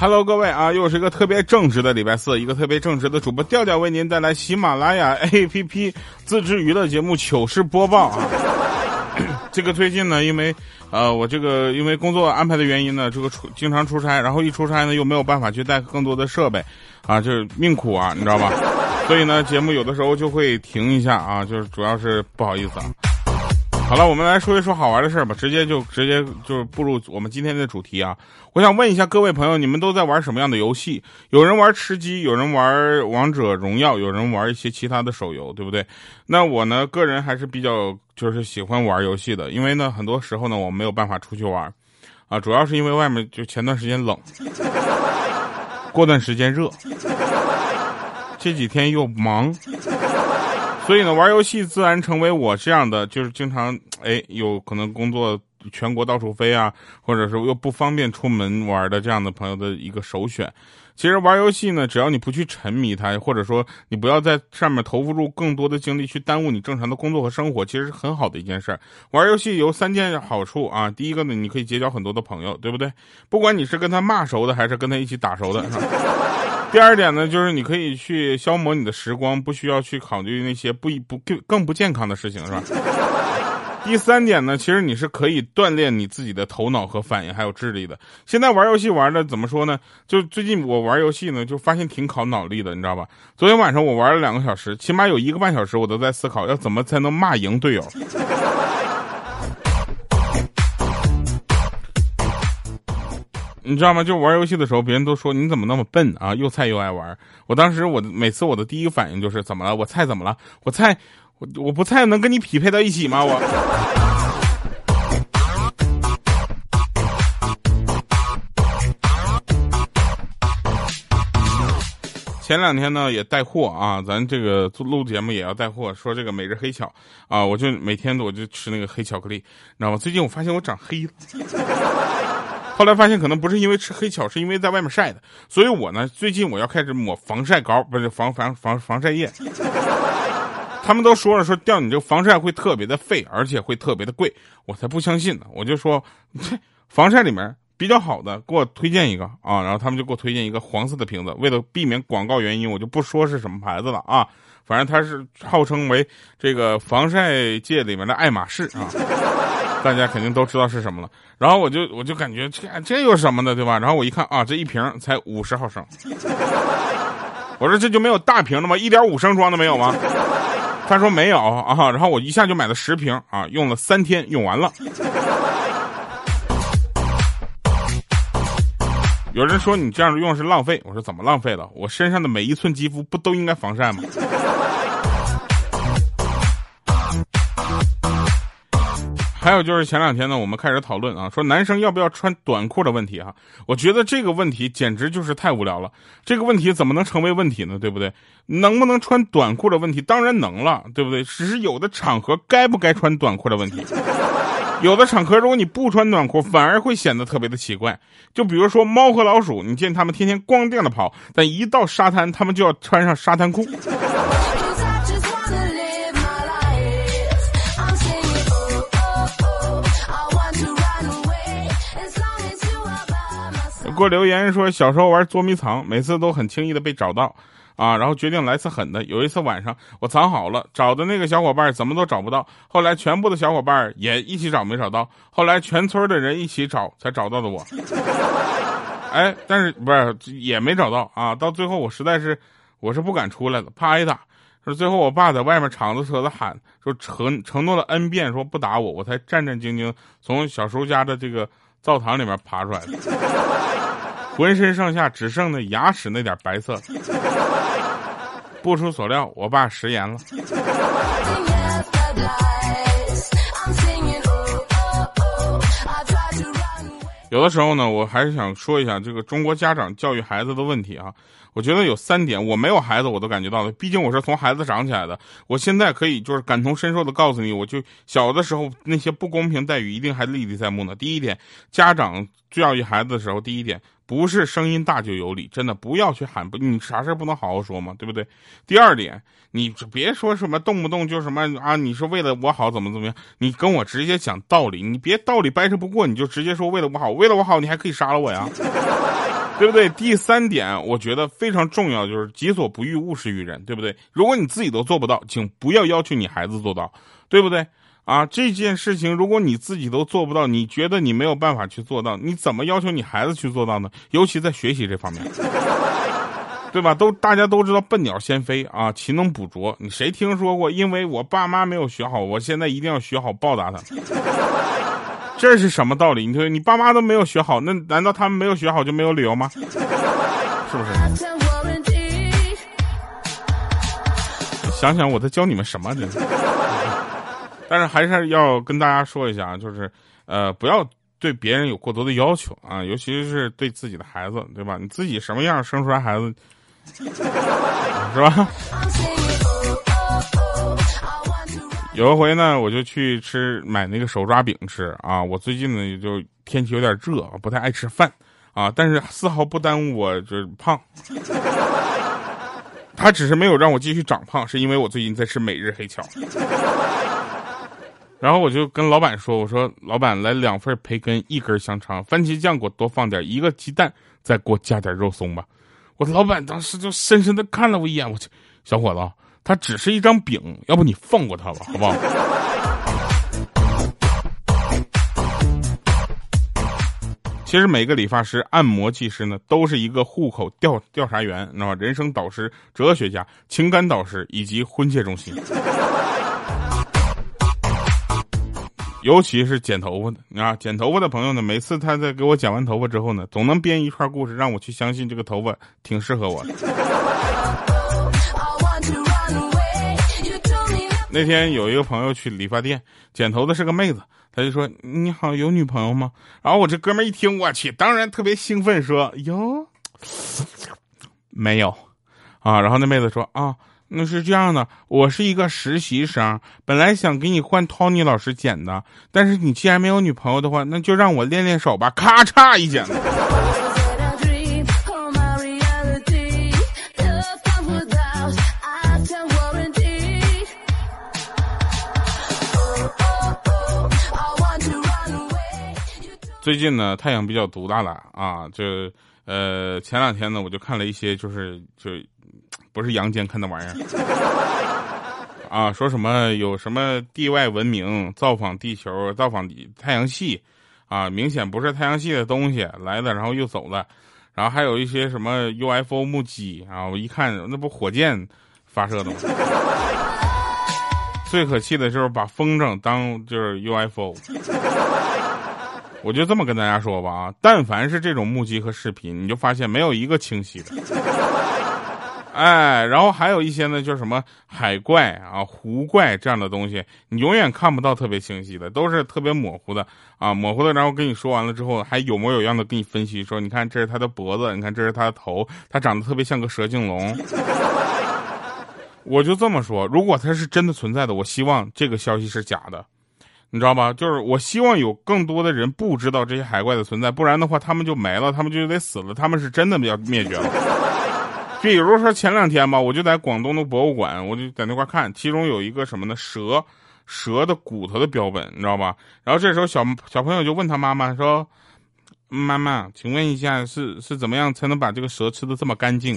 Hello，各位啊，又是一个特别正直的礼拜四，一个特别正直的主播调调为您带来喜马拉雅 APP 自制娱乐节目糗事播报啊。这个最近呢，因为呃，我这个因为工作安排的原因呢，这个出经常出差，然后一出差呢又没有办法去带更多的设备，啊，就是命苦啊，你知道吧？所以呢，节目有的时候就会停一下啊，就是主要是不好意思啊。好了，我们来说一说好玩的事儿吧，直接就直接就步入我们今天的主题啊。我想问一下各位朋友，你们都在玩什么样的游戏？有人玩吃鸡，有人玩王者荣耀，有人玩一些其他的手游，对不对？那我呢，个人还是比较就是喜欢玩游戏的，因为呢，很多时候呢，我没有办法出去玩，啊，主要是因为外面就前段时间冷，过段时间热，这几天又忙。所以呢，玩游戏自然成为我这样的，就是经常 哎，有可能工作全国到处飞啊，或者是又不方便出门玩的这样的朋友的一个首选。其实玩游戏呢，只要你不去沉迷它，或者说你不要在上面投入更多的精力去耽误你正常的工作和生活，其实是很好的一件事儿。玩游戏有三件好处啊，第一个呢，你可以结交很多的朋友，对不对？不管你是跟他骂熟的，还是跟他一起打熟的。第二点呢，就是你可以去消磨你的时光，不需要去考虑那些不不更更不健康的事情，是吧？第三点呢，其实你是可以锻炼你自己的头脑和反应还有智力的。现在玩游戏玩的怎么说呢？就最近我玩游戏呢，就发现挺考脑力的，你知道吧？昨天晚上我玩了两个小时，起码有一个半小时我都在思考要怎么才能骂赢队友。你知道吗？就玩游戏的时候，别人都说你怎么那么笨啊，又菜又爱玩。我当时我每次我的第一个反应就是怎么了？我菜怎么了？我菜我我不菜能跟你匹配到一起吗？我前两天呢也带货啊，咱这个录节目也要带货，说这个每日黑巧啊，我就每天我就吃那个黑巧克力，你知道吗？最近我发现我长黑了。后来发现可能不是因为吃黑巧，是因为在外面晒的。所以我呢，最近我要开始抹防晒膏，不是防防防防晒液。他们都说了，说掉你这个防晒会特别的费，而且会特别的贵。我才不相信呢。我就说，防晒里面比较好的，给我推荐一个啊。然后他们就给我推荐一个黄色的瓶子。为了避免广告原因，我就不说是什么牌子了啊。反正它是号称为这个防晒界里面的爱马仕啊。大家肯定都知道是什么了，然后我就我就感觉这这有什么的，对吧？然后我一看啊，这一瓶才五十毫升，我说这就没有大瓶的吗？一点五升装的没有吗？他说没有啊，然后我一下就买了十瓶啊，用了三天用完了。有人说你这样用是浪费，我说怎么浪费了？我身上的每一寸肌肤不都应该防晒吗？还有就是前两天呢，我们开始讨论啊，说男生要不要穿短裤的问题哈。我觉得这个问题简直就是太无聊了。这个问题怎么能成为问题呢？对不对？能不能穿短裤的问题，当然能了，对不对？只是有的场合该不该穿短裤的问题。有的场合如果你不穿短裤，反而会显得特别的奇怪。就比如说猫和老鼠，你见他们天天光腚的跑，但一到沙滩，他们就要穿上沙滩裤。给我留言说，小时候玩捉迷藏，每次都很轻易的被找到，啊，然后决定来次狠的。有一次晚上，我藏好了，找的那个小伙伴怎么都找不到。后来全部的小伙伴也一起找，没找到。后来全村的人一起找，才找到的我。哎，但是不是也没找到啊？到最后我实在是，我是不敢出来了，怕挨打。说最后我爸在外面敞着车子喊，说承承诺了 n 遍，说不打我，我才战战兢兢从小叔家的这个灶堂里面爬出来的。浑身上下只剩那牙齿那点白色，不出所料，我爸食言了。有的时候呢，我还是想说一下这个中国家长教育孩子的问题啊。我觉得有三点，我没有孩子我都感觉到了，毕竟我是从孩子长起来的。我现在可以就是感同身受的告诉你，我就小的时候那些不公平待遇一定还历历在目呢。第一点，家长教育孩子的时候，第一点。不是声音大就有理，真的不要去喊不，你啥事不能好好说吗？对不对？第二点，你别说什么动不动就什么啊，你说为了我好怎么怎么样，你跟我直接讲道理，你别道理掰扯不过，你就直接说为了我好，为了我好，你还可以杀了我呀。对不对？第三点，我觉得非常重要，就是己所不欲，勿施于人，对不对？如果你自己都做不到，请不要要求你孩子做到，对不对？啊，这件事情如果你自己都做不到，你觉得你没有办法去做到，你怎么要求你孩子去做到呢？尤其在学习这方面，对吧？都大家都知道笨鸟先飞啊，勤能补拙。你谁听说过？因为我爸妈没有学好，我现在一定要学好报答他。这是什么道理？你说你爸妈都没有学好，那难道他们没有学好就没有理由吗？是不是？想想我在教你们什么？真是。但是还是要跟大家说一下啊，就是呃，不要对别人有过多的要求啊，尤其是对自己的孩子，对吧？你自己什么样生出来孩子，是吧？有一回呢，我就去吃买那个手抓饼吃啊。我最近呢，也就天气有点热，不太爱吃饭啊。但是丝毫不耽误我就是胖。他只是没有让我继续长胖，是因为我最近在吃每日黑巧。然后我就跟老板说：“我说老板，来两份培根，一根香肠，番茄酱给我多放点，一个鸡蛋，再给我加点肉松吧。”我的老板当时就深深的看了我一眼，我去，小伙子。他只是一张饼，要不你放过他吧，好不好？其实每个理发师、按摩技师呢，都是一个户口调调查员，知道吧？人生导师、哲学家、情感导师以及婚介中心。尤其是剪头发的啊，剪头发的朋友呢，每次他在给我剪完头发之后呢，总能编一串故事，让我去相信这个头发挺适合我的。那天有一个朋友去理发店剪头的是个妹子，他就说：“你好，有女朋友吗？”然后我这哥们一听，我去，当然特别兴奋，说：“哟，没有啊。”然后那妹子说：“啊，那是这样的，我是一个实习生，本来想给你换 Tony 老师剪的，但是你既然没有女朋友的话，那就让我练练手吧。”咔嚓一剪。最近呢，太阳比较毒辣了啊！就呃，前两天呢，我就看了一些，就是就不是阳间看的玩意儿 啊，说什么有什么地外文明造访地球、造访太阳系啊，明显不是太阳系的东西来的，然后又走了，然后还有一些什么 UFO 目击啊，我一看那不火箭发射的吗？最可气的就是把风筝当就是 UFO。我就这么跟大家说吧啊，但凡是这种目击和视频，你就发现没有一个清晰的。哎，然后还有一些呢，就是什么海怪啊、湖怪这样的东西，你永远看不到特别清晰的，都是特别模糊的啊，模糊的。然后跟你说完了之后，还有模有样的给你分析说，你看这是它的脖子，你看这是它的头，它长得特别像个蛇颈龙。我就这么说，如果它是真的存在的，我希望这个消息是假的。你知道吧？就是我希望有更多的人不知道这些海怪的存在，不然的话他们就没了，他们就得死了，他们是真的要灭绝了。比如说前两天吧，我就在广东的博物馆，我就在那块看，其中有一个什么呢？蛇，蛇的骨头的标本，你知道吧？然后这时候小小朋友就问他妈妈说：“妈妈，请问一下，是是怎么样才能把这个蛇吃的这么干净？”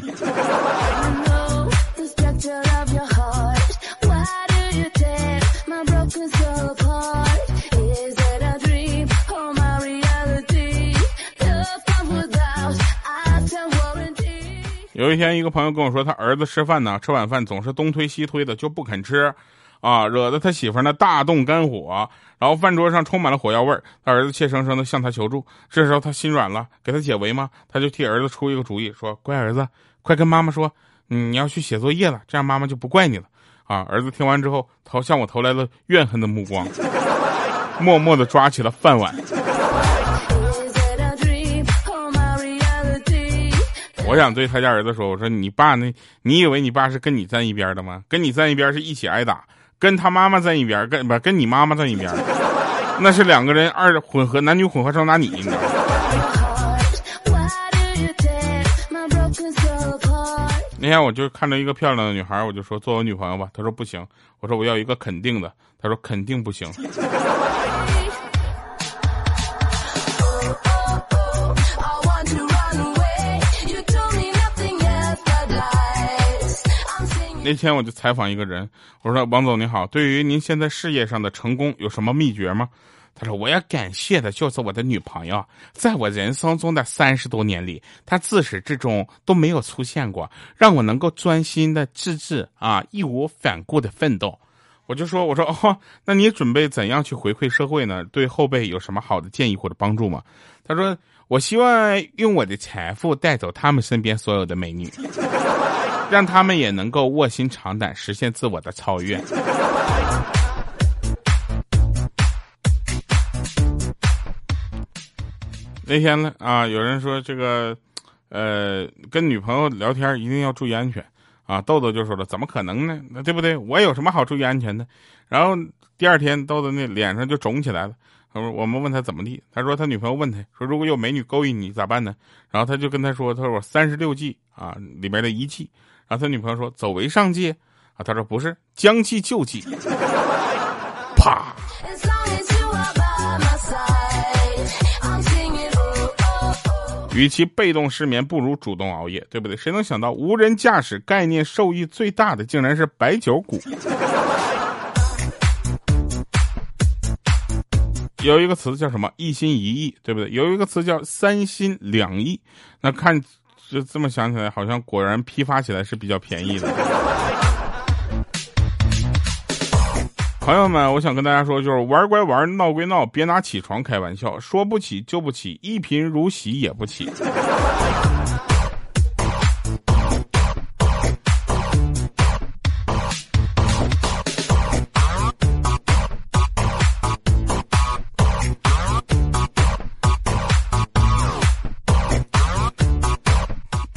有一天，一个朋友跟我说，他儿子吃饭呢，吃晚饭总是东推西推的，就不肯吃，啊，惹得他媳妇呢大动肝火。然后饭桌上充满了火药味儿，他儿子怯生生的向他求助。这时候他心软了，给他解围嘛，他就替儿子出一个主意，说：“乖儿子，快跟妈妈说，你要去写作业了，这样妈妈就不怪你了。”啊，儿子听完之后，投向我投来了怨恨的目光，默默的抓起了饭碗。我想对他家儿子说：“我说你爸那，你以为你爸是跟你站一边的吗？跟你站一边是一起挨打，跟他妈妈站一边，跟不跟你妈妈站一边，那是两个人二混合男女混合双打你，你知道？”那天我就看到一个漂亮的女孩，我就说做我女朋友吧。她说不行。我说我要一个肯定的。她说肯定不行。那天我就采访一个人，我说王总你好，对于您现在事业上的成功有什么秘诀吗？他说我要感谢的就是我的女朋友，在我人生中的三十多年里，她自始至终都没有出现过，让我能够专心的致志啊，义无反顾的奋斗。我就说我说哦，那你准备怎样去回馈社会呢？对后辈有什么好的建议或者帮助吗？他说我希望用我的财富带走他们身边所有的美女。让他们也能够卧薪尝胆，实现自我的超越。那天呢啊，有人说这个，呃，跟女朋友聊天一定要注意安全啊。豆豆就说了，怎么可能呢？那对不对？我有什么好注意安全的？然后第二天，豆豆那脸上就肿起来了。他说：“我们问他怎么地？他说他女朋友问他说，如果有美女勾引你咋办呢？然后他就跟他说，他说我三十六计啊里面的一计。”然后他女朋友说：“走为上计，啊，他说不是将计就计，啪。与其被动失眠，不如主动熬夜，对不对？谁能想到无人驾驶概念受益最大的，竟然是白酒股？有一个词叫什么？一心一意，对不对？有一个词叫三心两意。那看。”就这么想起来，好像果然批发起来是比较便宜的。朋友们，我想跟大家说，就是玩归玩，闹归闹，别拿起床开玩笑。说不起就不起，一贫如洗也不起。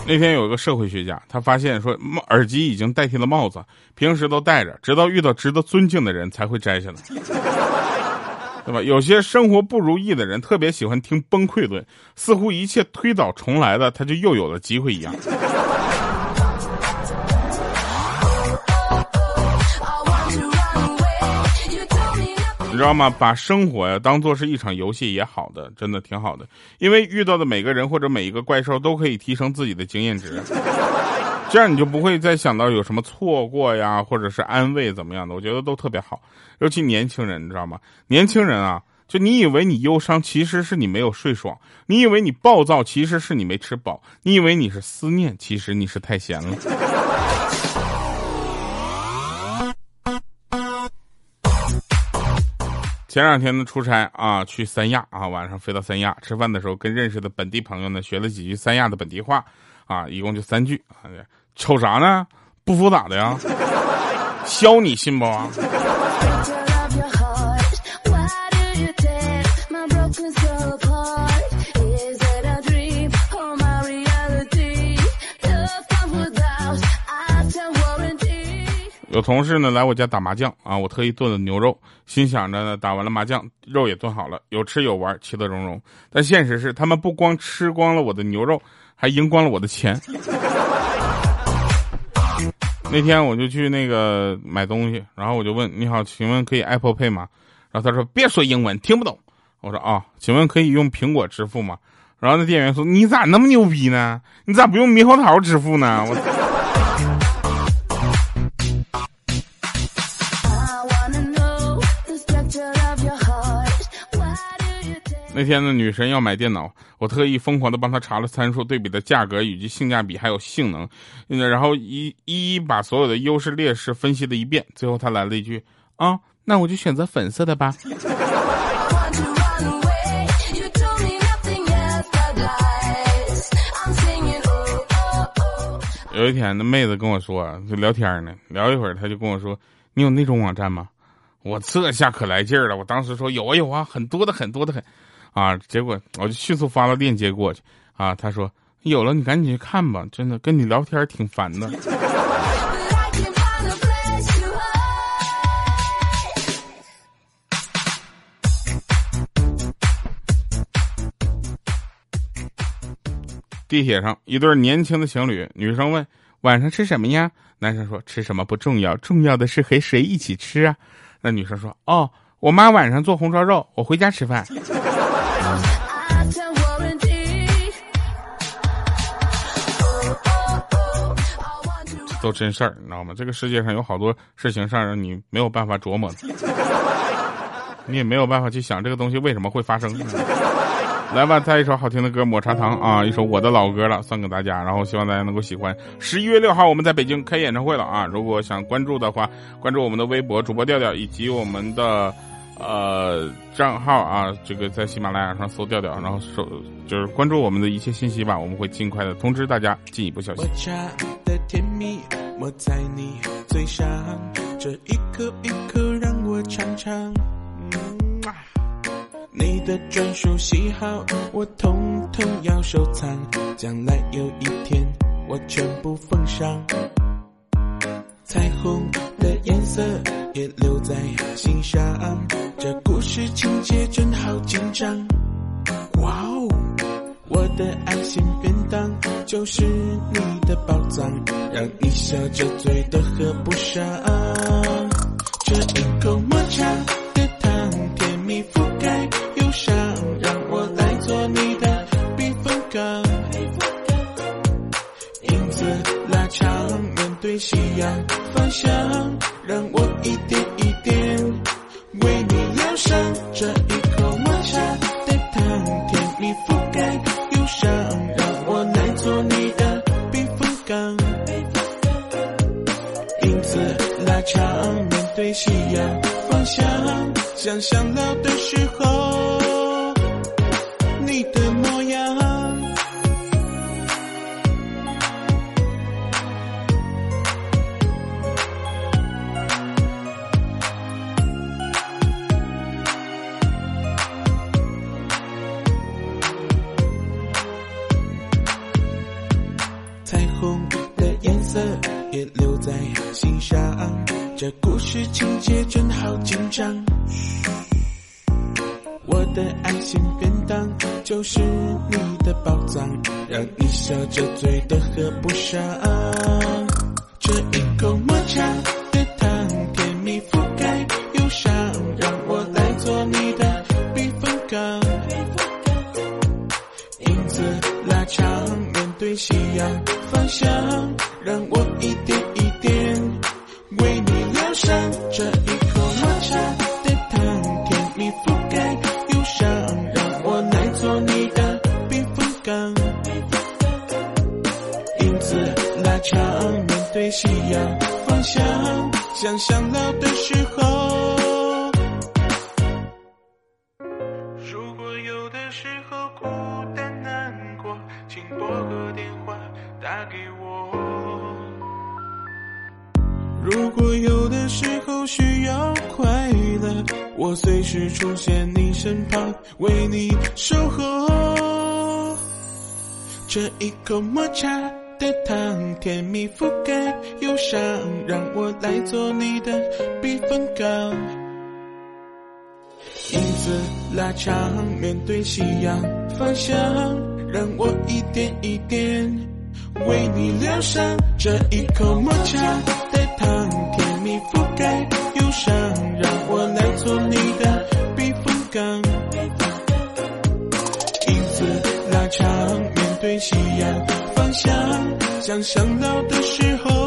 那天有一个社会学家，他发现说，耳机已经代替了帽子，平时都戴着，直到遇到值得尊敬的人才会摘下来，对吧？有些生活不如意的人特别喜欢听崩溃论，似乎一切推倒重来的，他就又有了机会一样。你知道吗？把生活呀当做是一场游戏也好的，真的挺好的。因为遇到的每个人或者每一个怪兽都可以提升自己的经验值，这样你就不会再想到有什么错过呀，或者是安慰怎么样的。我觉得都特别好。尤其年轻人，你知道吗？年轻人啊，就你以为你忧伤，其实是你没有睡爽；你以为你暴躁，其实是你没吃饱；你以为你是思念，其实你是太闲了。前两天呢，出差啊，去三亚啊，晚上飞到三亚吃饭的时候，跟认识的本地朋友呢学了几句三亚的本地话，啊，一共就三句啊，瞅啥呢？不服咋的呀？削你信不？有同事呢来我家打麻将啊，我特意炖了牛肉，心想着呢打完了麻将，肉也炖好了，有吃有玩，其乐融融。但现实是，他们不光吃光了我的牛肉，还赢光了我的钱。那天我就去那个买东西，然后我就问：“你好，请问可以 Apple Pay 吗？”然后他说：“别说英文，听不懂。”我说：“啊，请问可以用苹果支付吗？”然后那店员说：“你咋那么牛逼呢？你咋不用猕猴桃支付呢？”我。那天呢，女神要买电脑，我特意疯狂的帮她查了参数，对比的价格以及性价比还有性能，然后一一一把所有的优势劣势分析了一遍，最后她来了一句：“啊，那我就选择粉色的吧。”有一天，那妹子跟我说，就聊天呢，聊一会儿，她就跟我说：“你有那种网站吗？”我这下可来劲儿了，我当时说：“有啊有啊，很多的很多的很。”啊！结果我就迅速发了链接过去。啊，他说有了，你赶紧去看吧。真的，跟你聊天挺烦的。地铁上，一对年轻的情侣，女生问：“晚上吃什么呀？”男生说：“吃什么不重要，重要的是和谁一起吃啊。”那女生说：“哦，我妈晚上做红烧肉，我回家吃饭。”都真事儿，你知道吗？这个世界上有好多事情上让你没有办法琢磨，你也没有办法去想这个东西为什么会发生。来吧，再一首好听的歌《抹茶糖》啊，一首我的老歌了，送给大家。然后希望大家能够喜欢。十一月六号我们在北京开演唱会了啊！如果想关注的话，关注我们的微博主播调调以及我们的。呃，账号啊，这个在喜马拉雅上搜调调，然后搜就是关注我们的一切信息吧，我们会尽快的通知大家进一步消息。抹茶的甜蜜抹在你嘴上，这一口一口让我尝尝。你的专属喜好，我统统要收藏，将来有一天我全部奉上。彩虹的颜色也留在心上，这故事情节真好紧张。哇哦，我的爱心便当就是你的宝藏，让你笑着嘴都合不上。这一口抹茶的糖，甜蜜覆盖忧伤，让我来做你的避风港。影子拉长，面对夕阳。方向，让我一点一点为你疗伤。这一口抹茶的糖，甜蜜覆盖忧伤，让我来做你的避风港。影子拉长，面对夕阳方向，想象老的时候笑着嘴都合不上。这一口抹茶的糖，甜蜜覆盖忧伤，让我来做你的避风港。影子拉长，面对夕阳方向，让我一向，想象老的时候。如果有的时候孤单难过，请拨个电话打给我。如果有的时候需要快乐，我随时出现你身旁，为你守候。这一口抹茶的糖，甜蜜覆忧伤，让我来做你的避风港。影子拉长，面对夕阳方向，让我一点一点。为你疗伤，这一口抹茶的糖，甜蜜覆盖忧伤，让我来做你的避风港。影子拉长，面对夕阳方向，想想老的时候